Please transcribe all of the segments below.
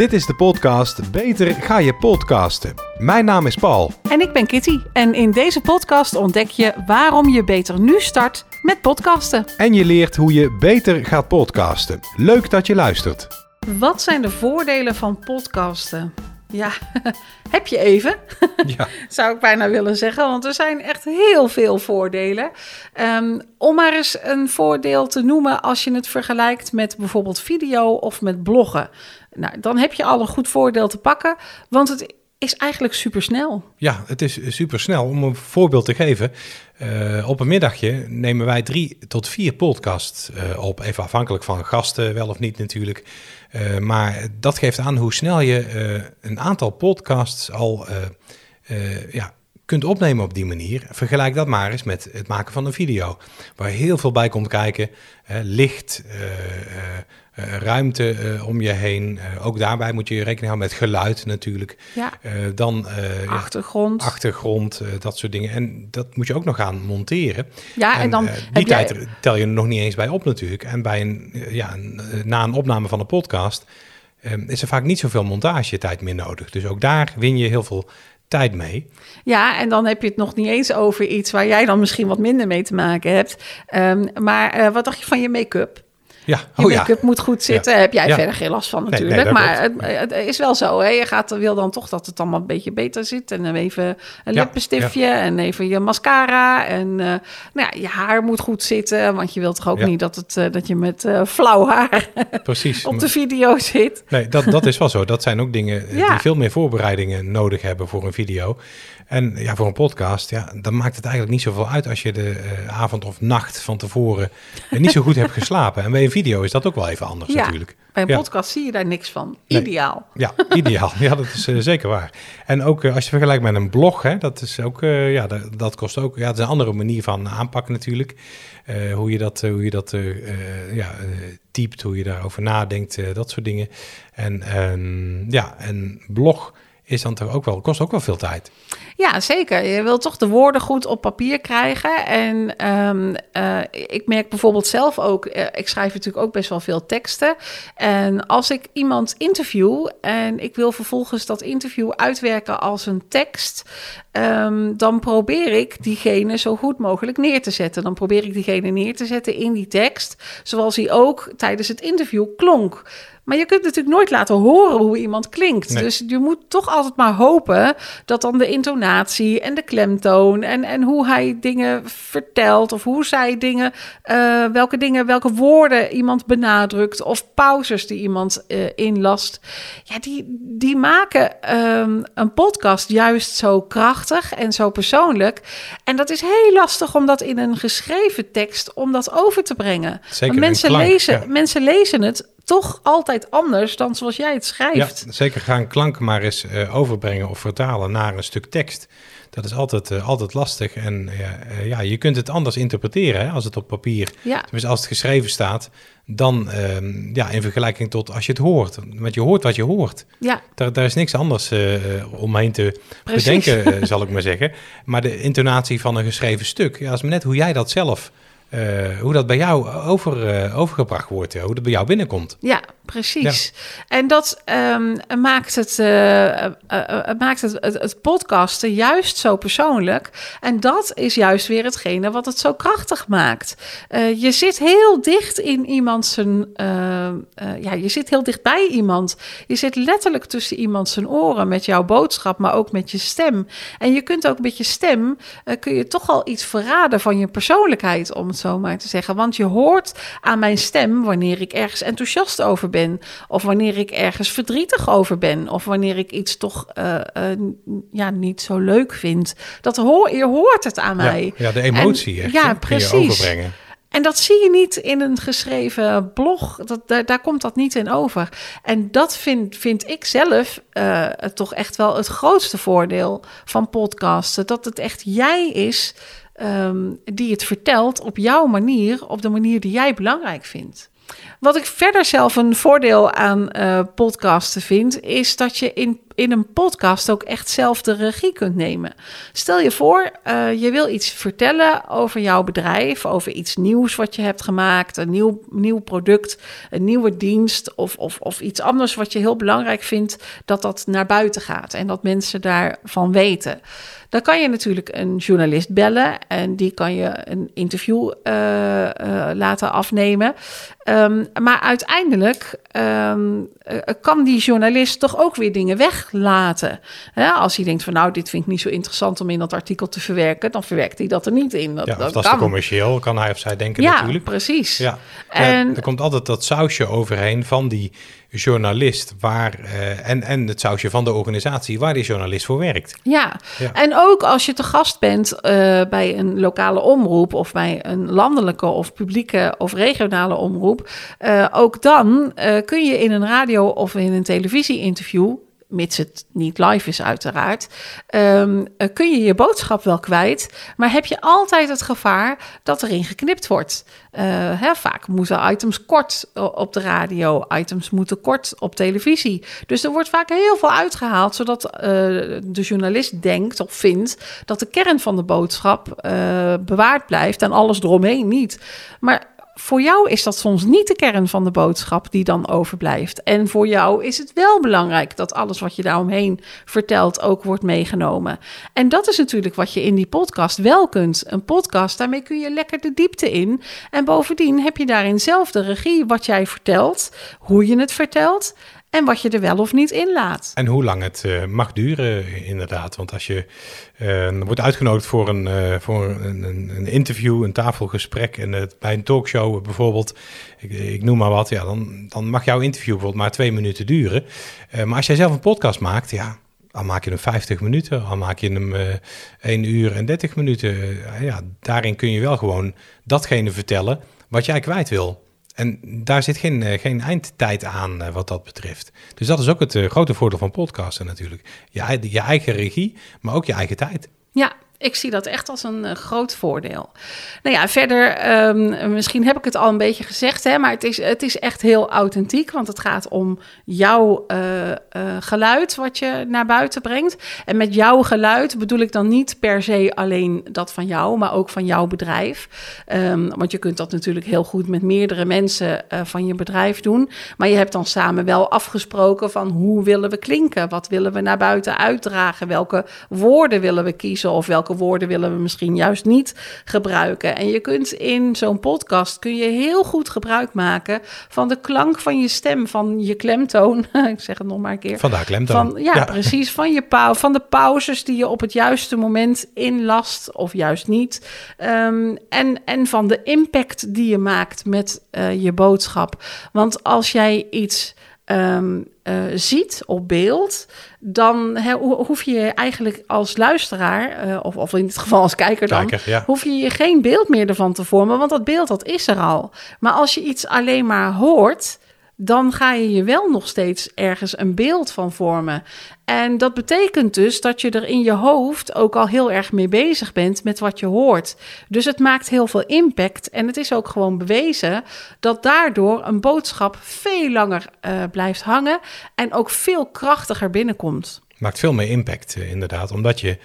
Dit is de podcast Beter ga je podcasten. Mijn naam is Paul. En ik ben Kitty. En in deze podcast ontdek je waarom je beter nu start met podcasten. En je leert hoe je beter gaat podcasten. Leuk dat je luistert. Wat zijn de voordelen van podcasten? Ja, heb je even? Ja. Zou ik bijna willen zeggen, want er zijn echt heel veel voordelen. Ehm, om maar eens een voordeel te noemen als je het vergelijkt met bijvoorbeeld video of met bloggen. Nou, dan heb je al een goed voordeel te pakken, want het is eigenlijk supersnel. Ja, het is super snel. Om een voorbeeld te geven. eh, op een middagje nemen wij drie tot vier podcasts eh, op. Even afhankelijk van gasten, wel of niet natuurlijk. Eh, maar dat geeft aan hoe snel je een aantal podcasts al ja, kunt opnemen op die manier. Vergelijk dat maar eens met het maken van een video. Waar heel veel bij komt kijken. hè, licht, eh, eh, eh, ruimte om je heen. Ook daarbij moet je rekening houden met geluid natuurlijk. Ja, dan ja, achtergrond. achtergrond, dat soort dingen. En dat moet je ook nog gaan monteren. ja, en, dan die jij- tijd tel je er nog niet eens bij op natuurlijk. En bij een, ja, een, na een opname van een podcast eh, is er vaak niet zoveel montagetijd meer nodig. Dus ook daar win je heel veel tijd mee. Ja, en dan heb je het nog niet eens over iets waar jij dan misschien wat minder mee te maken hebt. Ehm, maar eh, wat dacht je van je make-up? Ja, Je oh ja. make-up moet goed zitten. Heb jij Ja. verder geen last van nee, natuurlijk. maar het, het is wel zo. Hè? Je gaat, wil dan toch dat het allemaal een beetje beter zit. En dan even een lippenstiftje en even je mascara. En eh, nou ja, je haar moet goed zitten. Want je wilt toch ook niet dat, het, eh, dat je met eh, flauw haar Precies. op de video zit. Nee, dat, dat is wel zo. Dat zijn ook dingen die veel meer voorbereidingen nodig hebben voor een video. En ja, voor een podcast, ja, dan maakt het eigenlijk niet zoveel uit als je de eh, avond of nacht van tevoren eh, niet zo goed hebt geslapen. En bij een video is dat ook wel even anders Ja. natuurlijk. Bij een Ja. podcast zie je daar niks van. Nee. Ideaal. Ja, ideaal. Ja, dat is eh, zeker waar. En ook als je vergelijkt met een blog, hè, dat is ook, ja, dat, dat kost ook, ja, het is een andere manier van aanpakken natuurlijk. Hoe je dat, hoe je dat ja, typt, hoe je daarover nadenkt, dat soort dingen. En ehm, ja, een blog is dan toch ook wel, kost ook wel veel tijd. Ja, zeker. Je wilt toch de woorden goed op papier krijgen. En ehm, eh, ik merk bijvoorbeeld zelf ook, eh, ik schrijf natuurlijk ook best wel veel teksten. En als ik iemand interview en ik wil vervolgens dat interview uitwerken als een tekst, ehm, dan probeer ik diegene zo goed mogelijk neer te zetten. Dan probeer ik diegene neer te zetten in die tekst, zoals hij ook tijdens het interview klonk. Maar je kunt natuurlijk nooit laten horen hoe iemand klinkt. Nee. Dus je moet toch altijd maar hopen dat dan de intonatie en de klemtoon en, en hoe hij dingen vertelt of hoe zij dingen, eh, welke dingen, welke woorden iemand benadrukt of pauzes die iemand eh, inlast. Ja, die, die maken ehm, een podcast juist zo krachtig en zo persoonlijk. En dat is heel lastig om dat in een geschreven tekst om dat over te brengen. Zeker, mensen, klank, lezen, ja. mensen lezen het toch altijd anders dan zoals jij het Ja, schrijft. zeker gaan klanken maar eens eh, overbrengen of vertalen naar een stuk tekst. Dat is altijd, eh, altijd lastig. En ja, eh, ja, je kunt het anders interpreteren hè, als het op papier Ja. Dus als het geschreven staat, dan ehm, ja, in vergelijking tot als je het hoort. Want je hoort wat je hoort. Ja, Daar, daar is niks anders omheen te Precies. bedenken, zal ik maar zeggen. Maar de intonatie van een geschreven stuk, ja, is maar net hoe jij dat zelf, eh, hoe dat bij jou over, eh, overgebracht wordt, hoe dat bij jou binnenkomt. Ja, precies. En dat ehm, maakt, het, eh, maakt het, het, het podcasten juist zo persoonlijk. En dat is juist weer hetgene wat het zo krachtig maakt. Je zit heel dicht in iemand zijn. ja, je zit heel dicht bij iemand. Je zit letterlijk tussen iemand zijn oren met jouw boodschap, maar ook met je stem. En je kunt ook met je stem kun je toch al iets verraden van je persoonlijkheid, om het zo maar te zeggen. Want je hoort aan mijn stem wanneer ik ergens enthousiast over ben, of wanneer ik ergens verdrietig over ben, of wanneer ik iets toch eh, eh, ja, niet zo leuk vind. Dat hoor, je hoort het aan mij. Ja, ja, de emotie En- echt, ja, je precies. overbrengen. En dat zie je niet in een geschreven blog. Dat, daar, daar komt dat niet in over. En dat vind, vind ik zelf eh, toch echt wel het grootste voordeel van podcasten. Dat het echt jij is ehm, die het vertelt op jouw manier, op de manier die jij belangrijk vindt. Wat ik verder zelf een voordeel aan eh, podcasten vind, is dat je in, in een podcast ook echt zelf de regie kunt nemen. Stel je voor, uh, je wil iets vertellen over jouw bedrijf, over iets nieuws wat je hebt gemaakt, een nieuw, nieuw product, een nieuwe dienst of, of, of iets anders wat je heel belangrijk vindt, dat dat naar buiten gaat en dat mensen daarvan weten. Dan kan je natuurlijk een journalist bellen en die kan je een interview uh, uh, laten afnemen. Um, maar uiteindelijk um, kan die journalist toch ook weer dingen weglaten. als hij denkt van nou, dit vind ik niet zo interessant om in dat artikel te verwerken, dan verwerkt hij dat er niet in. Dat, ja, dat, dat is commercieel, kan hij of zij denken ja, natuurlijk. Precies. Ja, en er komt altijd dat sausje overheen van die journalist waar, uh, en, en het sausje van de organisatie waar die journalist voor werkt. Ja, ja. en ook als je te gast bent uh, bij een lokale omroep of bij een landelijke of publieke of regionale omroep, uh, ook dan kun je in een radio of in een televisie-interview mits het niet live is uiteraard, um, kun je je boodschap wel kwijt. Maar heb je altijd het gevaar dat erin geknipt wordt. Uh, hè, vaak moeten items kort op de radio, items moeten kort op televisie. Dus er wordt vaak heel veel uitgehaald, zodat uh, de journalist denkt of vindt dat de kern van de boodschap bewaard blijft en alles eromheen niet. Maar voor jou is dat soms niet de kern van de boodschap die dan overblijft. En voor jou is het wel belangrijk dat alles wat je daaromheen vertelt ook wordt meegenomen. En dat is natuurlijk wat je in die podcast wel kunt. Een podcast, daarmee kun je lekker de diepte in. En bovendien heb je daarin zelf de regie wat jij vertelt, hoe je het vertelt en wat je er wel of niet in laat. En hoe lang het uh, mag duren, inderdaad. Want als je uh, wordt uitgenodigd voor, een, uh, voor een, een, interview, een tafelgesprek en bij een talkshow bijvoorbeeld, ik, ik, noem maar wat, ja, dan, dan mag jouw interview bijvoorbeeld maar twee minuten duren. maar als jij zelf een podcast maakt, ja, dan maak je hem 50 minuten, dan maak je hem 1 uur en 30 minuten. ja, daarin kun je wel gewoon datgene vertellen wat jij kwijt wil. En daar zit geen, uh, geen eindtijd aan uh, wat dat betreft. Dus dat is ook het uh, grote voordeel van podcasten natuurlijk. Je, je eigen regie, maar ook je eigen tijd. Ja, ik zie dat echt als een uh, groot voordeel. Nou ja, verder, um, misschien heb ik het al een beetje gezegd, hè, maar het is, het is echt heel authentiek, want het gaat om jouw uh, uh, geluid wat je naar buiten brengt. En met jouw geluid bedoel ik dan niet per se alleen dat van jou, maar ook van jouw bedrijf. Um, want je kunt dat natuurlijk heel goed met meerdere mensen van je bedrijf doen. Maar je hebt dan samen wel afgesproken van hoe willen we klinken? Wat willen we naar buiten uitdragen? Welke woorden willen we kiezen of welke woorden willen we misschien juist niet gebruiken. En je kunt in zo'n podcast kun je heel goed gebruik maken van de klank van je stem, van je klemtoon. Ik zeg het nog maar een keer. Vandaar klemtoon. Van, ja, precies. Van, je pauw, van de pauzes die je op het juiste moment inlast of juist niet. Um, en, en van de impact die je maakt met uh, je boodschap. Want als jij iets um, uh, ziet op beeld, dan he, hoef je eigenlijk als luisteraar, uh, of, of in dit geval als kijker dan, kijker, ja. hoef je je geen beeld meer ervan te vormen, want dat beeld dat is er al. Maar als je iets alleen maar hoort, dan ga je je wel nog steeds ergens een beeld van vormen. En dat betekent dus dat je er in je hoofd ook al heel erg mee bezig bent met wat je hoort. Dus het maakt heel veel impact. En het is ook gewoon bewezen dat daardoor een boodschap veel langer uh, blijft hangen en ook veel krachtiger binnenkomt. Maakt veel meer impact, uh, inderdaad, omdat je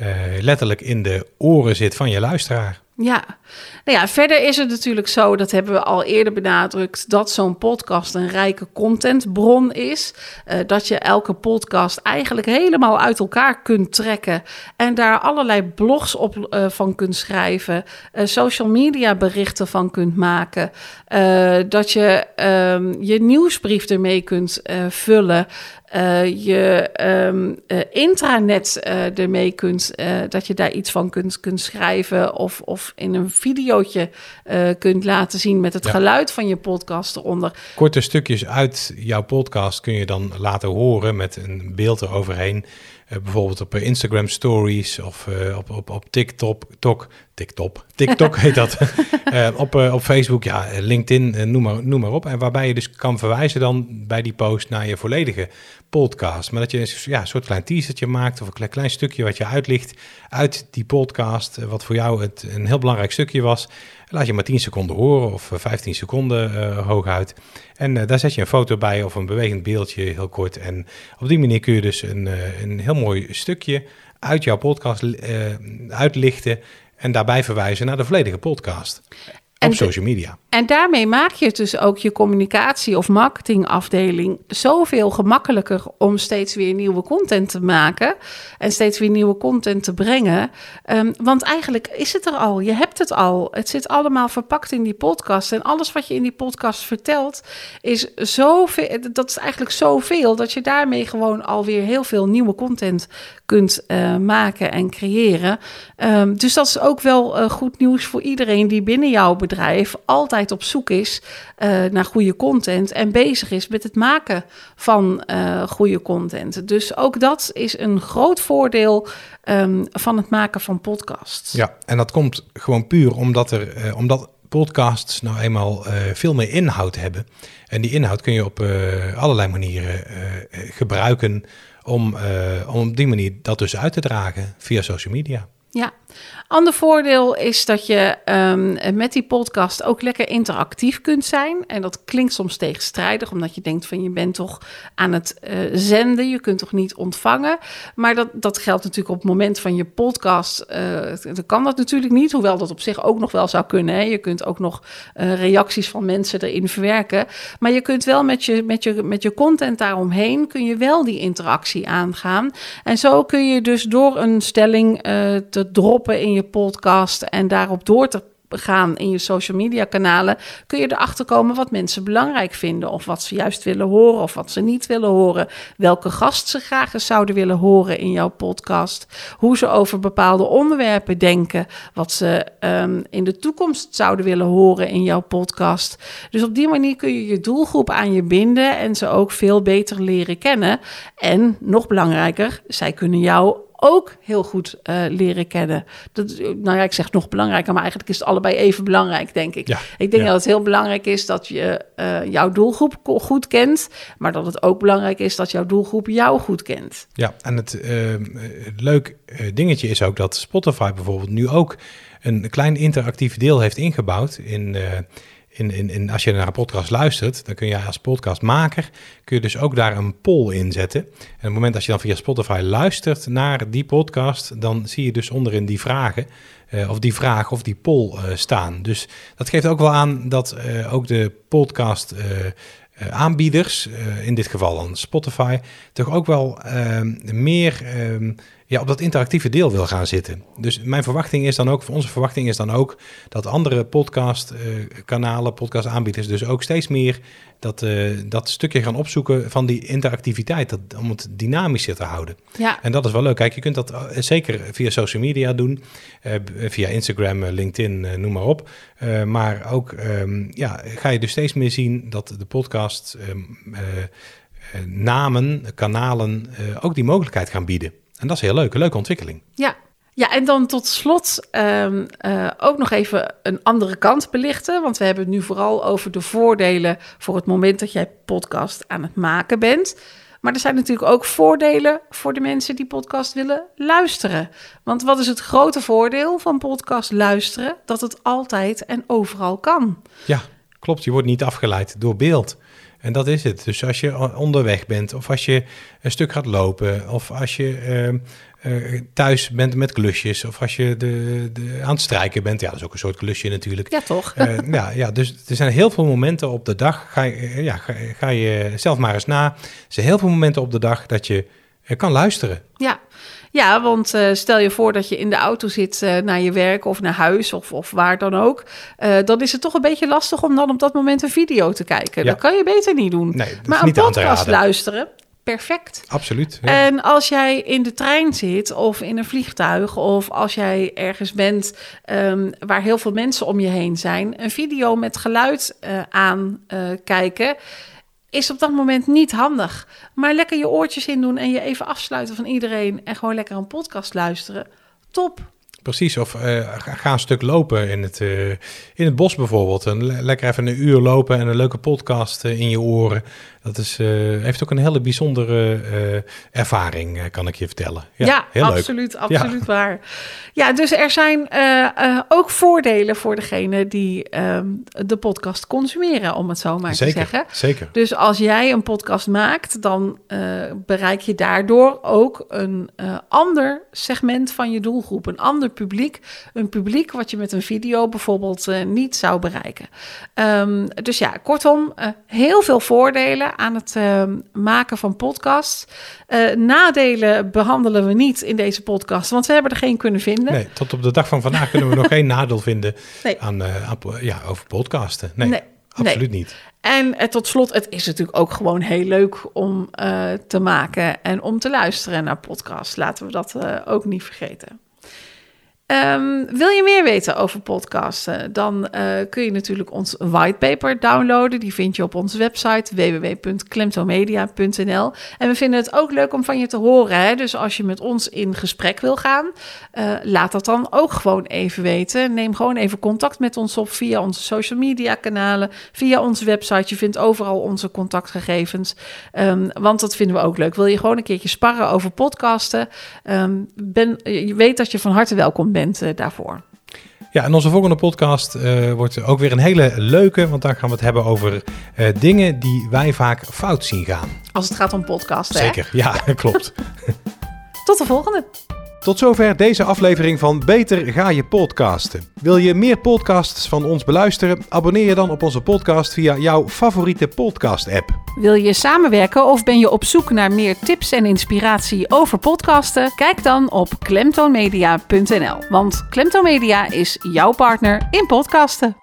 uh, letterlijk in de oren zit van je luisteraar. Ja, nou ja, verder is het natuurlijk zo, dat hebben we al eerder benadrukt, dat zo'n podcast een rijke contentbron is. Uh, dat je elke podcast eigenlijk helemaal uit elkaar kunt trekken en daar allerlei blogs op uh, van kunt schrijven, uh, social media berichten van kunt maken, dat je um, je nieuwsbrief ermee kunt vullen. Uh, je um, uh, intranet uh, ermee kunt, dat je daar iets van kunt, kunt schrijven of, of in een videootje kunt laten zien met het ja. geluid van je podcast eronder. Korte stukjes uit jouw podcast kun je dan laten horen met een beeld eroverheen. Bijvoorbeeld op Instagram Stories of op, op, op TikTok, tok, TikTok, TikTok heet dat. op, op Facebook, ja, LinkedIn, noem, maar, noem maar op. En waarbij je dus kan verwijzen dan bij die post naar je volledige podcast. Maar dat je ja, een soort klein teasertje maakt of een klein, stukje wat je uitlicht uit die podcast. wat voor jou het, een heel belangrijk stukje was. Laat je maar 10 seconden horen of 15 seconden uh, hooguit. En daar zet je een foto bij of een bewegend beeldje heel kort. En op die manier kun je dus een, een heel mooi stukje uit jouw podcast uitlichten en daarbij verwijzen naar de volledige podcast op social media. En daarmee maak je dus ook je communicatie- of marketingafdeling zoveel gemakkelijker om steeds weer nieuwe content te maken en steeds weer nieuwe content te brengen. Um, want eigenlijk is het er al. Je hebt het al. Het zit allemaal verpakt in die podcast. En alles wat je in die podcast vertelt is zoveel. Dat is eigenlijk zoveel dat je daarmee gewoon alweer heel veel nieuwe content kunt uh, maken en creëren. Um, dus dat is ook wel uh, goed nieuws voor iedereen die binnen jouw bedrijf altijd op zoek is uh, naar goede content en bezig is met het maken van goede content. Dus ook dat is een groot voordeel um, van het maken van podcasts. Ja, en dat komt gewoon puur omdat er omdat podcasts nou eenmaal veel meer inhoud hebben. En die inhoud kun je op allerlei manieren gebruiken om, om op die manier dat dus uit te dragen via social media. Ja, Ander voordeel is dat je um, met die podcast ook lekker interactief kunt zijn. En dat klinkt soms tegenstrijdig, omdat je denkt van je bent toch aan het uh, zenden, je kunt toch niet ontvangen. Maar dat, dat geldt natuurlijk op het moment van je podcast. Uh, kan dat natuurlijk niet, hoewel dat op zich ook nog wel zou kunnen. Je kunt ook nog uh, reacties van mensen erin verwerken. Maar je kunt wel met je, met je, met je content daaromheen, kun je wel die interactie aangaan. En zo kun je dus door een stelling te droppen in je podcast en daarop door te gaan in je social media kanalen, kun je erachter komen wat mensen belangrijk vinden. Of wat ze juist willen horen of wat ze niet willen horen. Welke gast ze graag eens zouden willen horen in jouw podcast. Hoe ze over bepaalde onderwerpen denken. Wat ze um, in de toekomst zouden willen horen in jouw podcast. Dus op die manier kun je je doelgroep aan je binden en ze ook veel beter leren kennen. En nog belangrijker, zij kunnen jou ook heel goed uh, leren kennen. Dat, nou ja, ik zeg nog belangrijker, maar eigenlijk is het allebei even belangrijk, denk ik. Ja, ik denk dat het heel belangrijk is dat je uh, jouw doelgroep goed kent, maar dat het ook belangrijk is dat jouw doelgroep jou goed kent. Ja, en het, uh, leuk dingetje is ook dat Spotify bijvoorbeeld nu ook een klein interactief deel heeft ingebouwd in in, in, in, als je naar een podcast luistert, dan kun je als podcastmaker kun je dus ook daar een poll in zetten. En op het moment dat je dan via Spotify luistert naar die podcast, dan zie je dus onderin die vragen, uh, of die vraag of die poll uh, staan. Dus dat geeft ook wel aan dat uh, ook de podcast aanbieders, in dit geval dan Spotify, toch ook wel ehm, meer ehm, ja, op dat interactieve deel wil gaan zitten. Dus mijn verwachting is dan ook, onze verwachting is dan ook dat andere podcastkanalen, uh, podcastaanbieders dus ook steeds meer dat, uh, dat stukje gaan opzoeken van die interactiviteit, dat, om het dynamischer te houden. Ja. En dat is wel leuk. Kijk, je kunt dat uh, zeker via social media doen, uh, via Instagram, LinkedIn, noem maar op. maar ook um, ja, ga je dus steeds meer zien dat de podcast um, namen, kanalen ook die mogelijkheid gaan bieden. En dat is heel leuk, een leuke ontwikkeling. Ja, ja, en dan tot slot um, uh, ook nog even een andere kant belichten. Want we hebben het nu vooral over de voordelen voor het moment dat jij podcast aan het maken bent. Maar er zijn natuurlijk ook voordelen voor de mensen die podcast willen luisteren. Want wat is het grote voordeel van podcast luisteren? Dat het altijd en overal kan. Ja, klopt. Je wordt niet afgeleid door beeld. En dat is het. Dus als je onderweg bent, of als je een stuk gaat lopen, of als je uh, thuis bent met klusjes, of als je de, de, aan het strijken bent, ja, dat is ook een soort klusje natuurlijk. Ja, toch? Uh, ja, ja, dus er zijn heel veel momenten op de dag, ga je, ja, ga, ga, je zelf maar eens na. Er zijn heel veel momenten op de dag dat je kan luisteren. Ja, ja, want uh, stel je voor dat je in de auto zit uh, naar je werk of naar huis of, of waar dan ook. Uh, dan is het toch een beetje lastig om dan op dat moment een video te kijken. Ja. Dat kan je beter niet doen. Nee, maar een podcast luisteren, perfect. Absoluut. Ja. En als jij in de trein zit of in een vliegtuig of als jij ergens bent um, waar heel veel mensen om je heen zijn, een video met geluid uh, aankijken. Uh, is op dat moment niet handig. Maar lekker je oortjes in doen en je even afsluiten van iedereen en gewoon lekker een podcast luisteren. Top. Precies, of uh, ga een stuk lopen in het, uh, in het bos bijvoorbeeld. En le lekker even een uur lopen en een leuke podcast uh, in je oren. Dat is, heeft ook een hele bijzondere ervaring, kan ik je vertellen. Ja, ja heel absoluut, leuk. absoluut ja. waar. Ja, dus er zijn ook voordelen voor degene die um, de podcast consumeren, om het zo maar zeker, te zeggen. Zeker. Dus als jij een podcast maakt, dan bereik je daardoor ook een ander segment van je doelgroep, een ander publiek. Een publiek wat je met een video bijvoorbeeld uh, niet zou bereiken. Um, dus ja, kortom, uh, heel veel voordelen aan het uh, maken van podcasts. Eh, nadelen behandelen we niet in deze podcast, want we hebben er geen kunnen vinden. Nee, tot op de dag van vandaag kunnen we nog geen nadeel vinden nee. aan, aan, ja, over podcasten. nee. nee. Absoluut nee. niet. En tot slot, het is natuurlijk ook gewoon heel leuk om uh, te maken en om te luisteren naar podcasts. Laten we dat uh, ook niet vergeten. Um, wil je meer weten over podcasten? Dan uh, kun je natuurlijk ons whitepaper downloaden. Die vind je op onze website www.klemtomedia.nl. En we vinden het ook leuk om van je te horen. Hè? Dus als je met ons in gesprek wil gaan, uh, laat dat dan ook gewoon even weten. Neem gewoon even contact met ons op via onze social media kanalen, via onze website. Je vindt overal onze contactgegevens. Um, want dat vinden we ook leuk. Wil je gewoon een keertje sparren over podcasten? Um, ben, je weet dat je van harte welkom bent uh, daarvoor. Ja, en onze volgende podcast uh, wordt ook weer een hele leuke, want dan gaan we het hebben over uh, dingen die wij vaak fout zien gaan. Als het gaat om podcasten. Zeker, ja, ja. klopt. Tot de volgende. Tot zover deze aflevering van Beter ga je podcasten. Wil je meer podcasts van ons beluisteren? Abonneer je dan op onze podcast via jouw favoriete podcast-app. Wil je samenwerken of ben je op zoek naar meer tips en inspiratie over podcasten? Kijk dan op klemtoonmedia.nl. Want Klemtoon Media is jouw partner in podcasten.